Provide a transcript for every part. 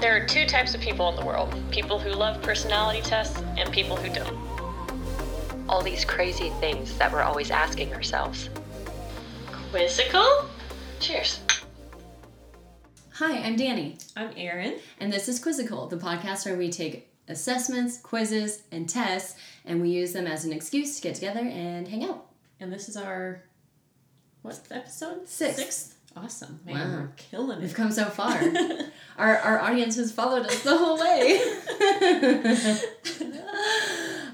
There are two types of people in the world people who love personality tests and people who don't. All these crazy things that we're always asking ourselves. Quizzical? Cheers. Hi, I'm Danny, I'm Erin. and this is Quizzical, the podcast where we take assessments, quizzes, and tests, and we use them as an excuse to get together and hang out. And this is our what episode? Sixth. Awesome. Man, Wow. we're killing it. We've come so far. our, our audience has followed us the whole way.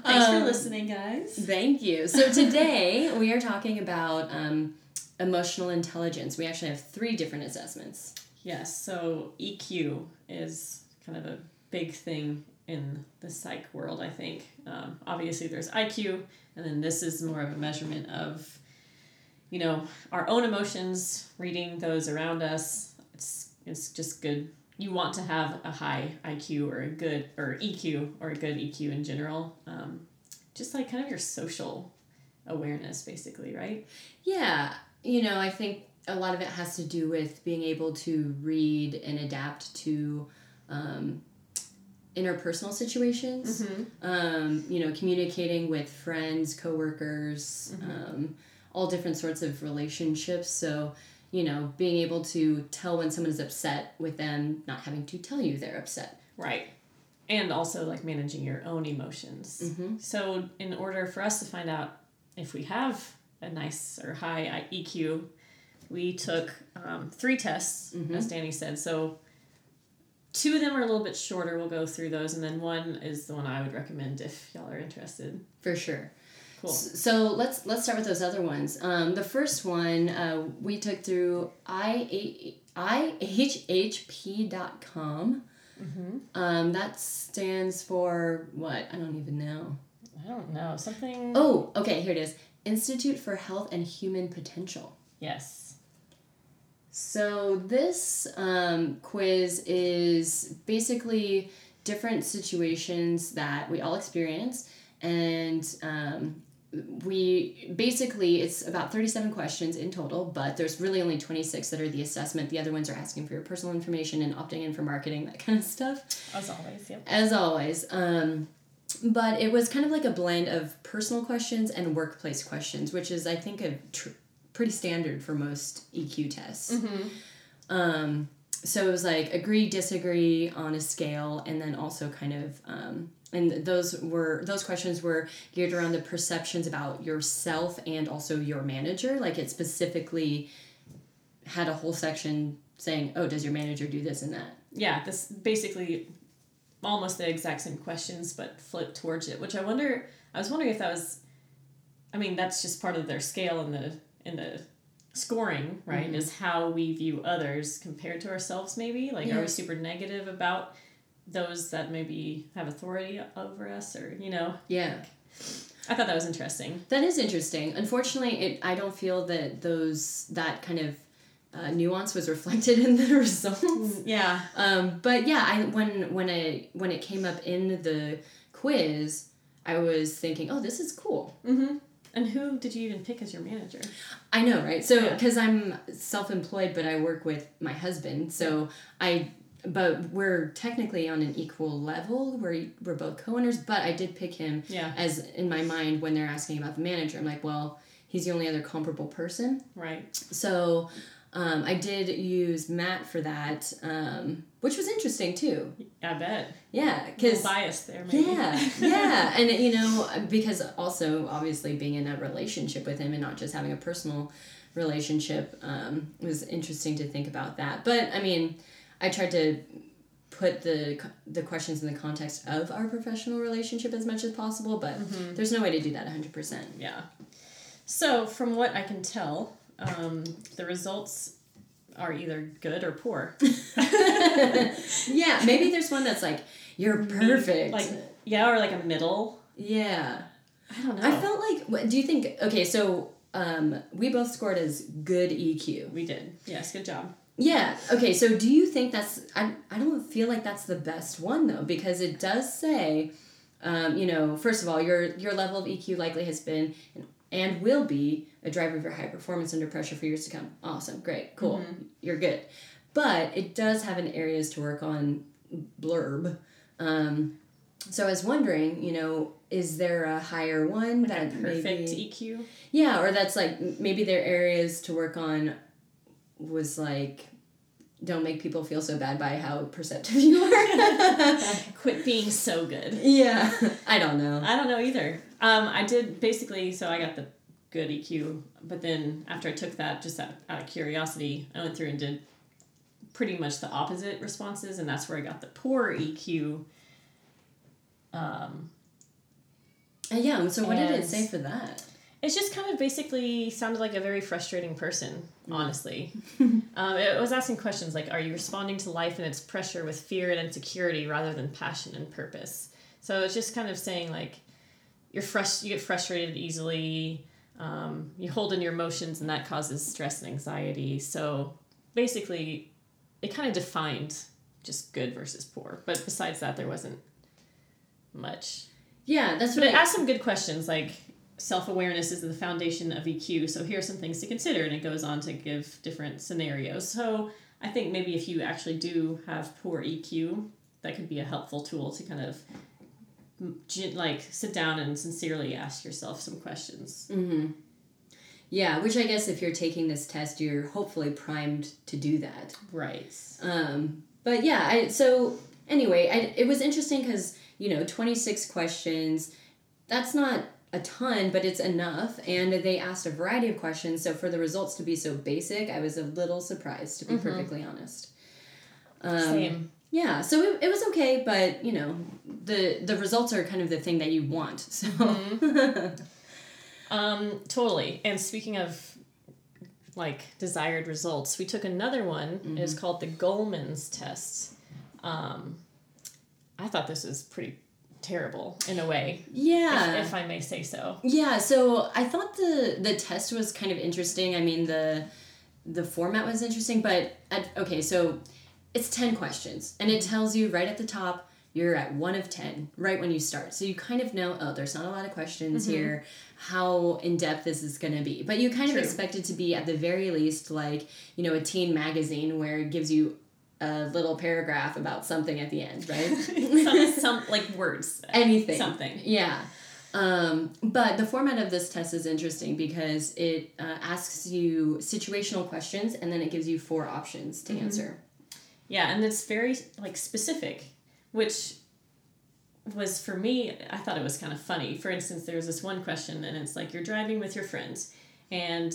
Thanks for Um, listening, guys. Thank you. So today we are talking about um, emotional intelligence. We actually have three different assessments. Yes, so EQ is kind of a big thing in the psych world, I think. Um, obviously, there's IQ, and then this is more of a measurement of, you know, our own emotions, reading those around us. It's, it's just good. You want to have a high IQ or a good, or EQ, or a good EQ in general. Um, just like kind of your social awareness, basically, right? Yeah, you know, I think a lot of it has to do with being able to read and adapt to um, interpersonal situations. Mm-hmm. Um, you know, communicating with friends, coworkers, um, all different sorts of relationships. So, you know, being able to tell when someone is upset with them, not having to tell you they're upset. Right. And also like managing your own emotions. Mm-hmm. So, in order for us to find out if we have a nice or high EQ, we took um, three tests, Mhm. as Danny said. So, two of them are a little bit shorter. We'll go through those. And then one is the one I would recommend if y'all are interested. For sure. Cool. So let's let's start with those other ones. Um, the first one uh, we took through i ihhp.com. Mm-hmm. Um, that stands for what? I don't even know. I don't know. Something. Oh, okay, here it is. Institute for Health and Human Potential. Yes. So this um, quiz is basically different situations that we all experience, and um, we basically it's about 37 questions in total but there's really only 26 that are the assessment the other ones are asking for your personal information and opting in for marketing that kind of stuff As always. Yep. as always um, but it was kind of like a blend of personal questions and workplace questions which is i think a tr- pretty standard for most eq tests Mm-hmm. um, so it was like agree, disagree on a scale, and then also kind of, um, and those were those questions were geared around the perceptions about yourself and also your manager. Like it specifically had a whole section saying, "Oh, does your manager do this and that?" yeah, this basically almost the exact same questions, but flipped towards it. Which I wonder. I was wondering if that was. I mean, that's just part of their scale in the in the scoring, right? Mhm. Is how we view others compared to ourselves. Maybe like are we super negative about those that maybe have authority over us, or you know? Yeah, I thought that was interesting. that is interesting. Unfortunately, it I don't feel that those that kind of uh, nuance was reflected in the results. Yeah. Um, but yeah, I when when I when it came up in the quiz, I was thinking, oh, this is cool. Mm-hmm. And who did you even pick as your manager? I know, right? So Yeah. because I'm self-employed, but I work with my husband, so I. But we're technically on an equal level. We're we're both co-owners, but I did pick him Yeah. as in my mind when they're asking about the manager. I'm like, well, he's the only other comparable person. Right. So um, I did use Matt for that, um, which was interesting too. I bet. Yeah, because biased there, maybe. Yeah, yeah, and you know, because also obviously being in a relationship with him and not just having a personal relationship um, was interesting to think about that. But I mean, I tried to put the the questions in the context of our professional relationship as much as possible, but there's no way to do that 100%. Yeah. So, from what I can tell, um, the results are either good or poor. yeah, maybe there's one that's like you're perfect. Like, yeah, or like a middle. yeah. I don't know. I felt like do you think okay, so um, we both scored as good EQ. we did. Yes, good job. Yeah. Okay. So, do you think that's? I, I don't feel like that's the best one though, because it does say, um, you know, first of all, your your level of EQ likely has been and, will be a driver of your high performance under pressure for years to come. Awesome. Great. Cool. You're good. But it does have an areas to work on blurb. Um, so I was wondering, you know, is there a higher one that Perfect maybe EQ. yeah, or that's like maybe their areas to work on was like don't make people feel so bad by how perceptive you are. Quit being so good. yeah, I don't know. I don't know either. Um, I did basically, so I got the good EQ, but then after I took that, just out, out of curiosity, I went through and did pretty much the opposite responses, and that's where I got the poor EQ. Um, Uh, yeah, so what did it say for that? It's just kind of basically sounded like a very frustrating person, honestly. um, it was asking questions like, are you responding to life and its pressure with fear and insecurity rather than passion and purpose? So it's just kind of saying like, you're frust- you get frustrated easily, um, you hold in your emotions, and that causes stress and anxiety. So basically, it kind of defined just good versus poor. But besides that, there wasn't much. Yeah, that's But what it I, asks some good questions like self awareness is the foundation of EQ. So here are some things to consider, and it goes on to give different scenarios. So I think maybe if you actually do have poor EQ, that could be a helpful tool to kind of like sit down and sincerely ask yourself some questions. Mm-hmm. yeah, which I guess if you're taking this test, you're hopefully primed to do that. Right. Um, but yeah, I, so anyway, I, it was interesting because, you know, 26 questions, that's not a ton, but it's enough. And they asked a variety of questions. So for the results to be so basic, I was a little surprised, to be perfectly honest. Um, Same. Yeah, so it, it was okay, but you know, the the results are kind of the thing that you want. So Um, totally. And speaking of like desired results, we took another one. It's called the Goleman's test. Um, I thought this was pretty terrible in a way, yeah, if, if I may say so. Yeah, so I thought the the test was kind of interesting. I mean the the format was interesting, but at, okay, so it's 10 questions and it tells you right at the top you're at 1 of 10 right when you start. So you kind of know, oh, there's not a lot of questions mm-hmm. here. How in depth this is this going to be? But you kind of expect it to be at the very least like, you know, a teen magazine where it gives you a little paragraph about something at the end, right? some, some like words. anything Something. yeah um, but the format of this test is interesting because it uh, asks you situational questions and then it gives you four options to answer Yeah, and it's very like specific, which was for me, I thought it was kind of funny. For instance, there's this one question, and it's like you're driving with your friends, and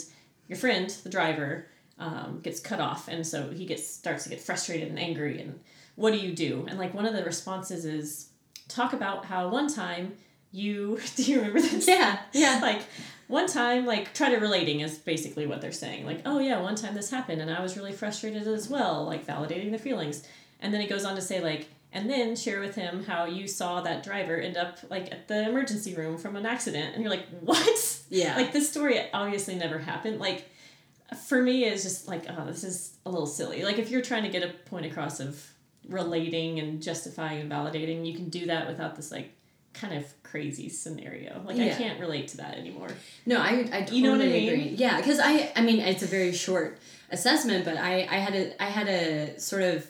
your friend, the driver, um, gets cut off, and so he gets starts to get frustrated and angry. And what do you do? And like one of the responses is talk about how one time you do you remember this? yeah yeah like one time like try to relating is basically what they're saying like oh yeah one time this happened and i was really frustrated as well like validating the feelings and then it goes on to say like and then share with him how you saw that driver end up like at the emergency room from an accident and you're like what Yeah. like this story obviously never happened like for me is just like oh this is a little silly. Like if you're trying to get a point across of relating and justifying and validating you can do that without this like kind of crazy scenario. Like i can't relate to that anymore. No i, I totally You know what I mean? agree. Yeah because i i mean it's a very short assessment but i i had a i had a sort of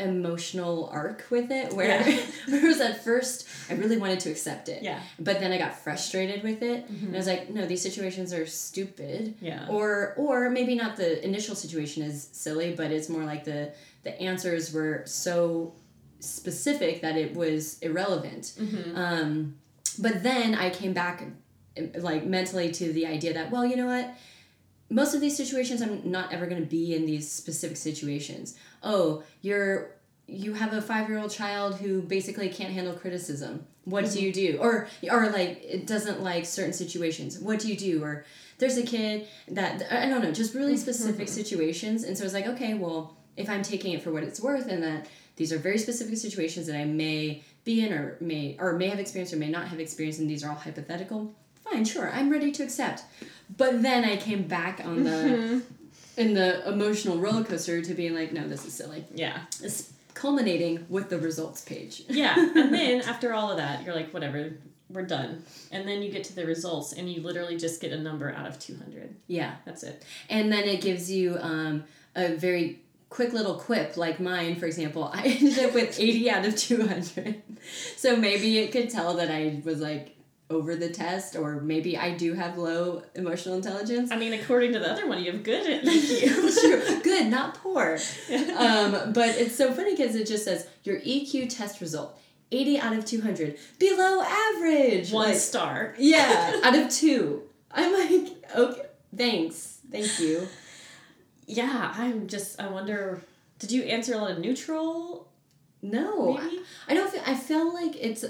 emotional arc with it where, Yeah. where it was at first i really wanted to accept it Yeah. but then i got frustrated with it Mm-hmm. and i was like no these situations are stupid Yeah. or or maybe not the initial situation is silly but it's more like the the answers were so specific that it was irrelevant Mm-hmm. um, but then i came back like mentally to the idea that well you know what most of these situations i'm not ever going to be in these specific situations. Oh you're you have a five year old child who basically can't handle criticism. What do you mm-hmm. do? Or or like it doesn't like certain situations. What do you do? Or there's a kid that i don't know just really mm-hmm. specific situations. And so it's like okay well if i'm taking it for what it's worth and that these are very specific situations that i may be in or may or may have experienced or may not have experienced and these are all hypothetical fine sure i'm ready to accept but then i came back on the in the emotional roller coaster to being like no this is silly. Yeah. It's culminating with the results page. Yeah and then after all of that you're like whatever we're done. And then you get to the results and you literally just get a number out of 200 yeah. That's it. And then it gives you um, a very quick little quip like mine, for example, I ended up with 80 out of 200. So maybe it could tell that I was like over the test, or maybe I do have low emotional intelligence. I mean, according to the other one, you have good at EQ. Good, not poor. Um, but it's so funny because it just says your EQ test result 80 out of 200, below average. One Like, star. yeah, out of two. I'm like, okay, thanks. Thank you. Yeah, I'm just. I wonder. Did you answer a lot of neutral? No, I, I don't feel. I feel like it's.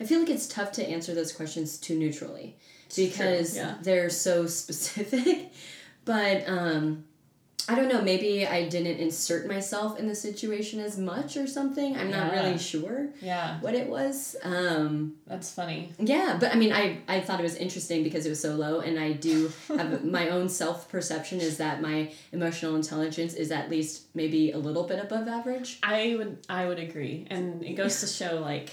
I feel like it's tough to answer those questions too neutrally because yeah. they're so specific. But um, I don't know. Maybe I didn't insert myself in the situation as much or something. I'm not really sure Yeah, what it was. Um, that's funny. yeah, but I mean, I, I thought it was interesting because it was so low, and I do have my own self perception is that my emotional intelligence is at least maybe a little bit above average. I would. I would agree, and it goes to show like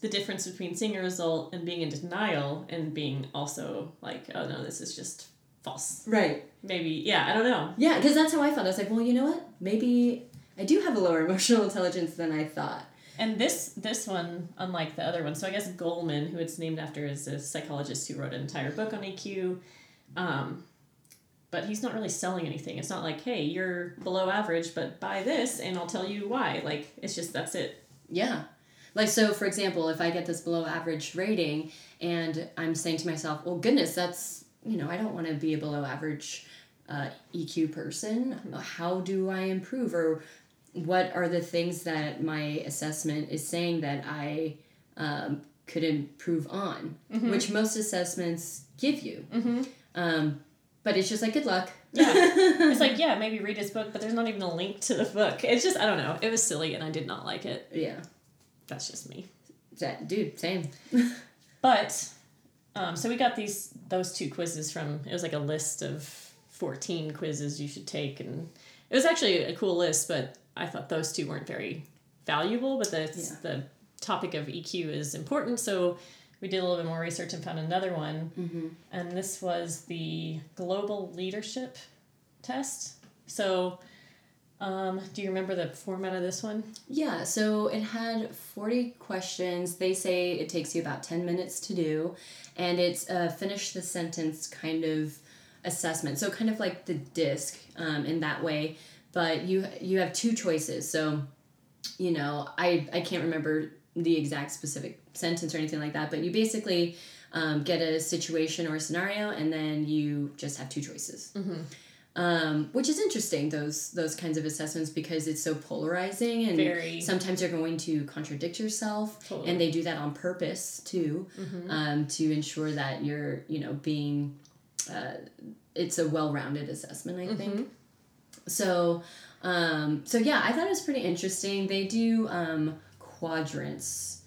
the difference between seeing a result and being in denial and being also like, oh no, this is just false. Right. Maybe. Yeah, I don't know. Yeah, because that's how I felt. I was like, well, you know what? Maybe I do have a lower emotional intelligence than I thought. And this this one, unlike the other one, so I guess Goleman, who it's named after, is a psychologist who wrote an entire book on EQ. Um, but he's not really selling anything. It's not like, hey, you're below average, but buy this and I'll tell you why. Like it's just that's it. Yeah. Like, so for example, if I get this below average rating and I'm saying to myself, well, goodness, that's, you know, I don't want to be a below average uh, EQ person. How do I improve? Or what are the things that my assessment is saying that I um, could improve on? Which most assessments give you. Um, but it's just like, good luck. Yeah. it's like, yeah, maybe read his book, but there's not even a link to the book. It's just I don't know. It was silly and I did not like it. Yeah. That's just me. That, dude, same. But um, so we got these those two quizzes from it was like a list of 14 quizzes you should take and it was actually a cool list but i thought those two weren't very valuable but the, Yeah. the topic of eq is important so we did a little bit more research and found another one and this was the global leadership test so um, do you remember the format of this one Yeah, so it had 40 questions. They say it takes you about 10 minutes to do, and it's a finish the sentence kind of assessment. So kind of like the disc um, in that way, but you you have two choices. So, you know, I I can't remember the exact specific sentence or anything like that, but you basically um, get a situation or a scenario, and then you just have two choices um, which is interesting those those kinds of assessments because it's so polarizing and Very. sometimes you're going to contradict yourself Totally. and they do that on purpose too um, to ensure that you're you know being uh, it's a well-rounded assessment i think. So um, so yeah i thought it was pretty interesting. They do um, quadrants.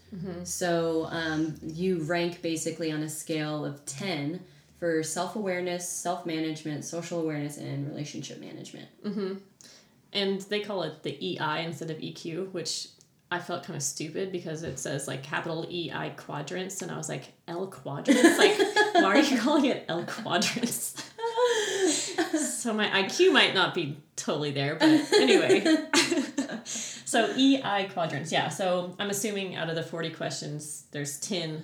So um, you rank basically on a scale of 10 for self-awareness self-management social awareness and relationship management Mhm. and they call it the EI instead of EQ, which I felt kind of stupid because it says like capital EI quadrants, and I was like L quadrants. Like, why are you calling it L quadrants? so my IQ might not be totally there, but anyway. so EI quadrants, yeah. So I'm assuming out of the 40 questions, there's 10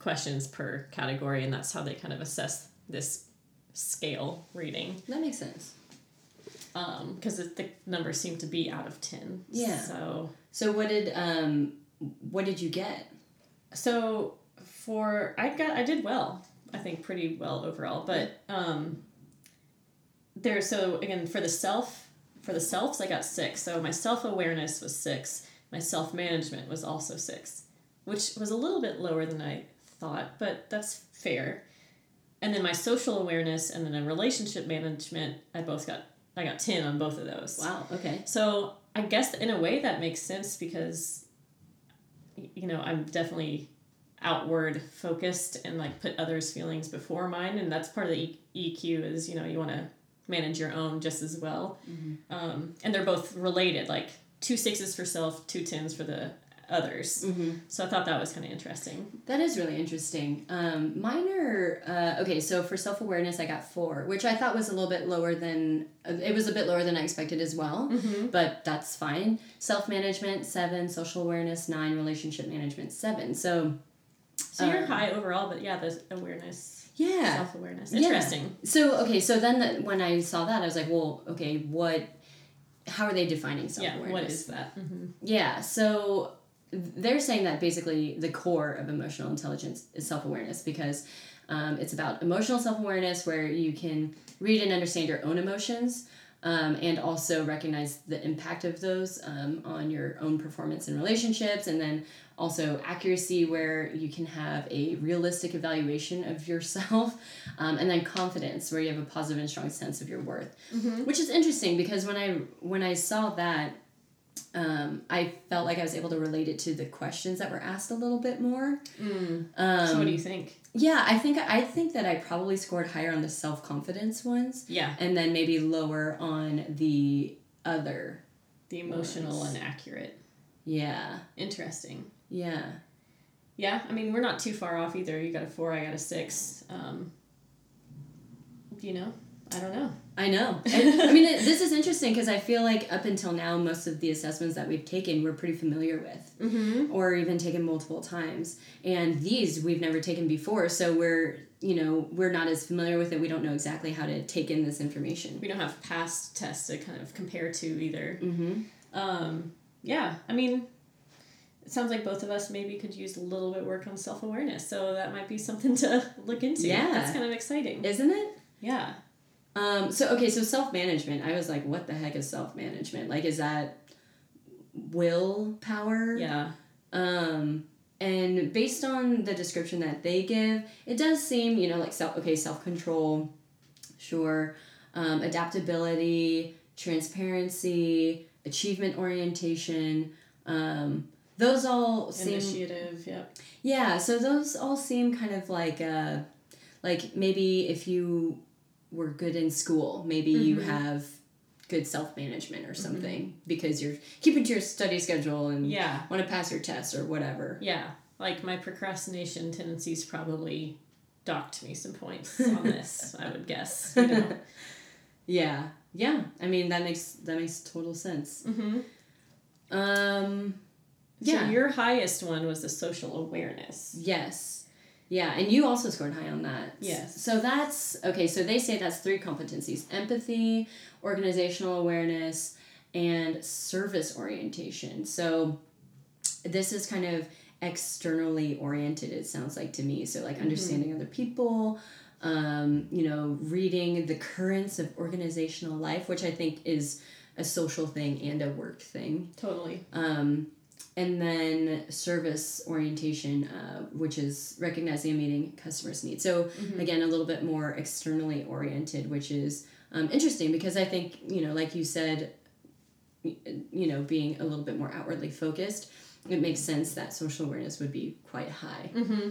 questions per category, and that's how they kind of assess this scale reading. That makes sense. Because the numbers seem to be out of 10 Yeah. so so what did um what did you get? So for i got i did well i think pretty well overall but um there so again for the self for the selves i got six. So my self-awareness was six. My self-management was also six which was a little bit lower than i thought but that's fair. And then my social awareness and then a relationship management i both got i got 10 on both of those. Wow okay. So I guess in a way that makes sense because, you know, I'm definitely outward focused and like put others' feelings before mine, and that's part of the EQ is you know you want to manage your own just as well, um, and they're both related. Like two sixes for self, two tens for the others. Mm-hmm. So I thought that was kind of interesting. That is really interesting. Um, mine are uh, okay. So for self awareness, I got four, which I thought was a little bit lower than uh, it was a bit lower than I expected as well. Mm-hmm. But that's fine. Self management seven, social awareness nine, relationship management seven. So So you're Um, high overall, but yeah, the awareness, yeah. self awareness, Yeah. interesting. So okay, so then the, when I saw that, I was like, well, okay, what? How are they defining self Yeah, awareness? what is that? Mm-hmm. Yeah, so they're saying that basically the core of emotional intelligence is self awareness because um, it's about emotional self awareness where you can read and understand your own emotions um, and also recognize the impact of those um, on your own performance and relationships and then also accuracy where you can have a realistic evaluation of yourself um, and then confidence where you have a positive and strong sense of your worth which is interesting because when i when i saw that um, I felt like I was able to relate it to the questions that were asked a little bit more. Um, so what do you think? yeah, I think I think that I probably scored higher on the self confidence ones, Yeah, and then maybe lower on the other. the emotional Nice. and accurate. Yeah, Interesting. yeah, Yeah, I mean we're not too far off either. You got a four, I got a six. Um, you know, I don't know. I know. And, I mean, it, this is interesting because I feel like up until now, most of the assessments that we've taken, we're pretty familiar with. Mm-hmm. or even taken multiple times. And these we've never taken before, so we're you know we're not as familiar with it. We don't know exactly how to take in this information. We don't have past tests to kind of compare to either. Mm-hmm. Um, yeah, I mean, it sounds like both of us maybe could use a little bit work on self awareness. So that might be something to look into. Yeah. that's kind of exciting. Isn't it? Yeah. Um, so okay, so self management. I was like, what the heck is self management? Like, is that willpower? Yeah. Um, and based on the description that they give, it does seem, you know, like self okay, self control, sure, um, adaptability, transparency, achievement orientation. Um, those all seem Initiative. Yep. yeah. So those all seem kind of like uh, like maybe if you were good in school, maybe you Mhm. have good self management or something because you're keeping to your study schedule and Yeah. want to pass your test or whatever. Yeah. Like my procrastination tendencies probably docked me some points on this. I would guess. You know. Yeah, yeah. I mean that makes that makes total sense. mm-hmm. Um, So yeah. your highest one was the social awareness. yes, yeah, and you also scored high on that. Yes. So that's okay. So they say that's three competencies: empathy, organizational awareness, and service orientation. So this is kind of externally oriented. It sounds like to me. So like understanding other people. Um, you know, reading the currents of organizational life, which I think is a social thing and a work thing. Totally. Um, and then service orientation, uh, which is recognizing and meeting customers' needs. So again, a little bit more externally oriented, which is um, interesting because I think you know, like you said, you know, being a little bit more outwardly focused, it makes sense that social awareness would be quite high. Mm-hmm.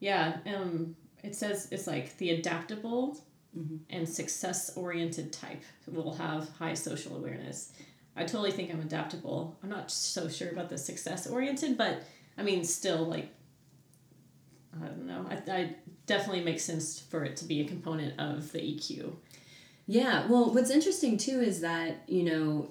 Yeah. Um, it says it's like the adaptable Mhm. and success oriented type will have high social awareness. I totally think I'm adaptable. I'm not so sure about the success oriented, but I mean, still, like, I don't know. I, I definitely makes sense for it to be a component of the EQ. Yeah, well, what's interesting too is that you know,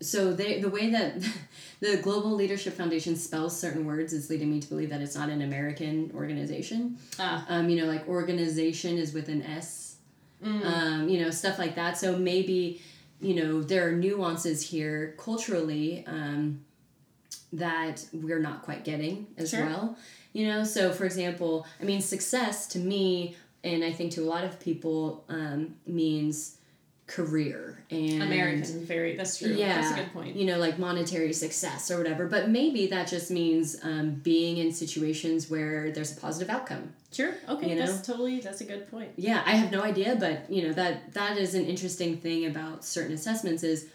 so they the way that the Global Leadership Foundation spells certain words is leading me to believe that it's not an American organization. Ah. Um, you know, like organization is with an S. Um, you know, stuff like that. So maybe you know there are nuances here culturally um, that we're not quite getting as Sure. well. You know, so for example, I mean, success to me, and I think to a lot of people, um, means career and American, very, that's true. Yeah, That's a good point. You know, like monetary success or whatever. But maybe that just means um, being in situations where there's a positive outcome. Sure. Okay. You know? That's totally, that's a good point. Yeah, I have no idea, but you know that that is an interesting thing about certain assessments is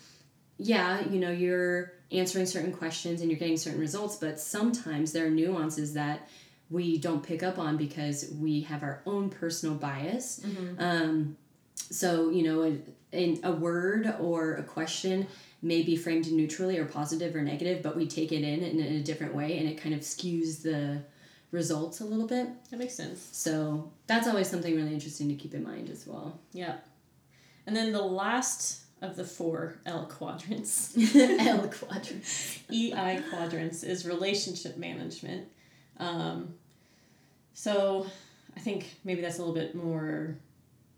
yeah, you know, you're answering certain questions and you're getting certain results, but sometimes there are nuances that we don't pick up on because we have our own personal bias. Um, so you know, in a word or a question may be framed neutrally or positive or negative, but we take it in in a different way, and it kind of skews the results a little bit. That makes sense. So that's always something really interesting to keep in mind as well. Yeah. And then the last of the four L quadrants, L quadrant. EI quadrants, is relationship management. Um, so I think maybe that's a little bit more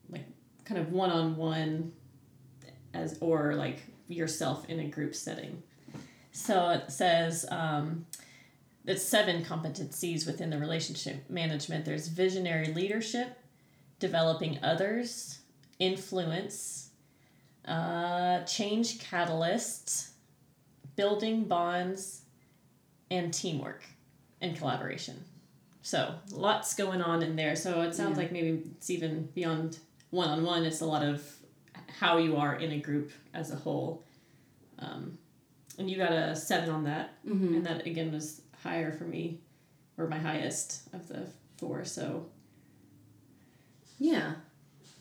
like kind of one on one as or like yourself in a group setting. So it says um, it's seven competencies within the relationship management. There's visionary leadership, developing others, influence, uh, change catalyst, building bonds, and teamwork and collaboration. So lots going on in there. So it sounds Yeah. like maybe it's even beyond one on one. It's a lot of how you are in a group as a whole. Um, and you got a seven on that, Mm-hmm. and that again was higher for me, or my highest of the four. So Yeah.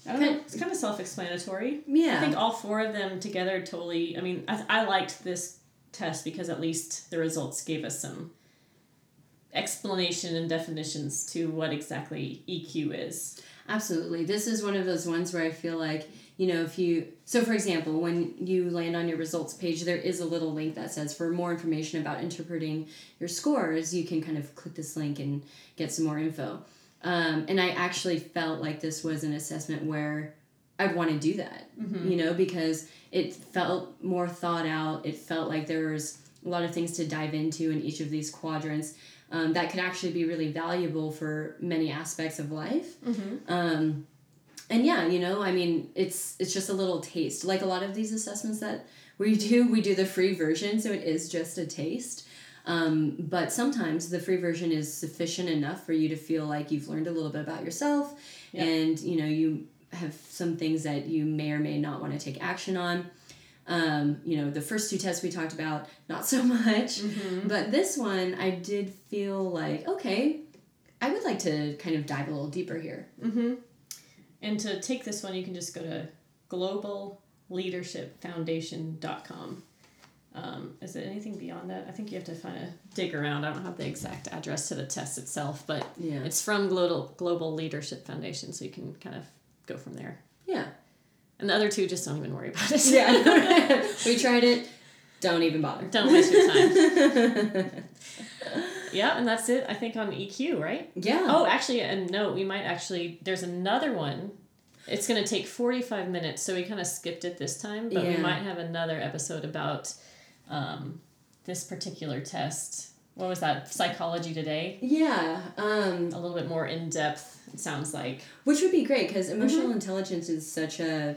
I don't know. It's kind of self-explanatory. Yeah. I think all four of them together totally. I mean, I, I liked this test because at least the results gave us some explanation and definitions to what exactly EQ is. Absolutely. This is one of those ones where I feel like, you know, if you, so for example, when you land on your results page, there is a little link that says for more information about interpreting your scores, you can kind of click this link and get some more info. Um, and I actually felt like this was an assessment where I'd want to do that, you know, because it felt more thought out. It felt like there was a lot of things to dive into in each of these quadrants um, that could actually be really valuable for many aspects of life. Um, and yeah, you know, I mean, it's it's just a little taste. Like a lot of these assessments that we do, we do the free version, so it is just a taste. Um, but sometimes the free version is sufficient enough for you to feel like you've learned a little bit about yourself, Yeah. and you know you have some things that you may or may not want to take action on. Um, you know, the first two tests we talked about, not so much. But this one, I did feel like, okay, I would like to kind of dive a little deeper here. Mm-hmm. And to take this one, you can just go to globalleadershipfoundation.com. Um, is it anything beyond that? I think you have to kind of dig around. I don't have the exact address to the test itself, but Yeah. it's from Global Global Leadership Foundation, so you can kind of go from there. Yeah. And the other two, just don't even worry about it. Yeah. we tried it. Don't even bother. don't waste your time. yeah, and that's it. I think on EQ, right? Yeah. Oh, actually, a note. We might actually. There's another one. It's going to take 45 minutes, so we kind of skipped it this time, but we might have another episode about um, this particular test. What was that? Psychology Today? Yeah. Um, A little bit more in depth, it sounds like. which would be great because emotional Mm-hmm. intelligence is such a,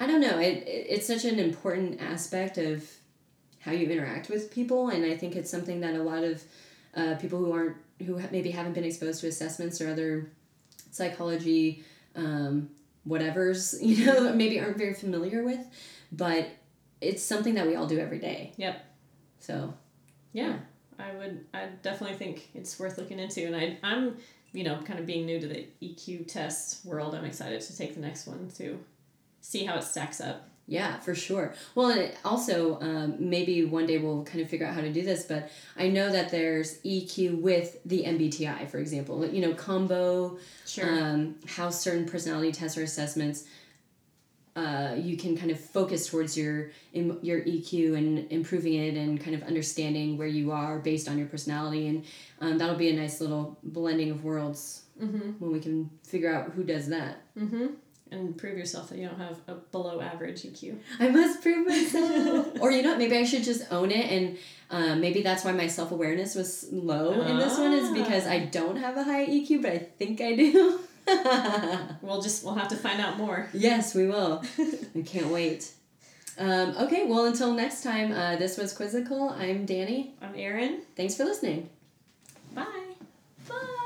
I don't know, it, it, it's such an important aspect of how you interact with people. And I think it's something that a lot of uh, people who aren't, who maybe haven't been exposed to assessments or other psychology, um, whatevers, you know, maybe aren't very familiar with. But it's something that we all do every day. Yep. So, Yeah, I would. I definitely think it's worth looking into, and I, I'm, you know, kind of being new to the EQ test world. I'm excited to take the next one to see how it stacks up. Yeah, for sure. Well, and also, um, maybe one day we'll kind of figure out how to do this, but I know that there's EQ with the MBTI, for example. You know, combo, sure. um, how certain personality tests or assessments, uh, you can kind of focus towards your your EQ and improving it and kind of understanding where you are based on your personality. And um, that'll be a nice little blending of worlds mm-hmm. when we can figure out who does that. Mm-hmm. And prove yourself that you don't have a below average EQ. I must prove myself. or you know, what, maybe I should just own it, and um, maybe that's why my self awareness was low in this one is because I don't have a high EQ, but I think I do. We'll just we'll have to find out more. yes, we will. I can't wait. Um, okay, well, until next time, uh, this was Quizzical. I'm Danny. I'm Erin. Thanks for listening. Bye. Bye.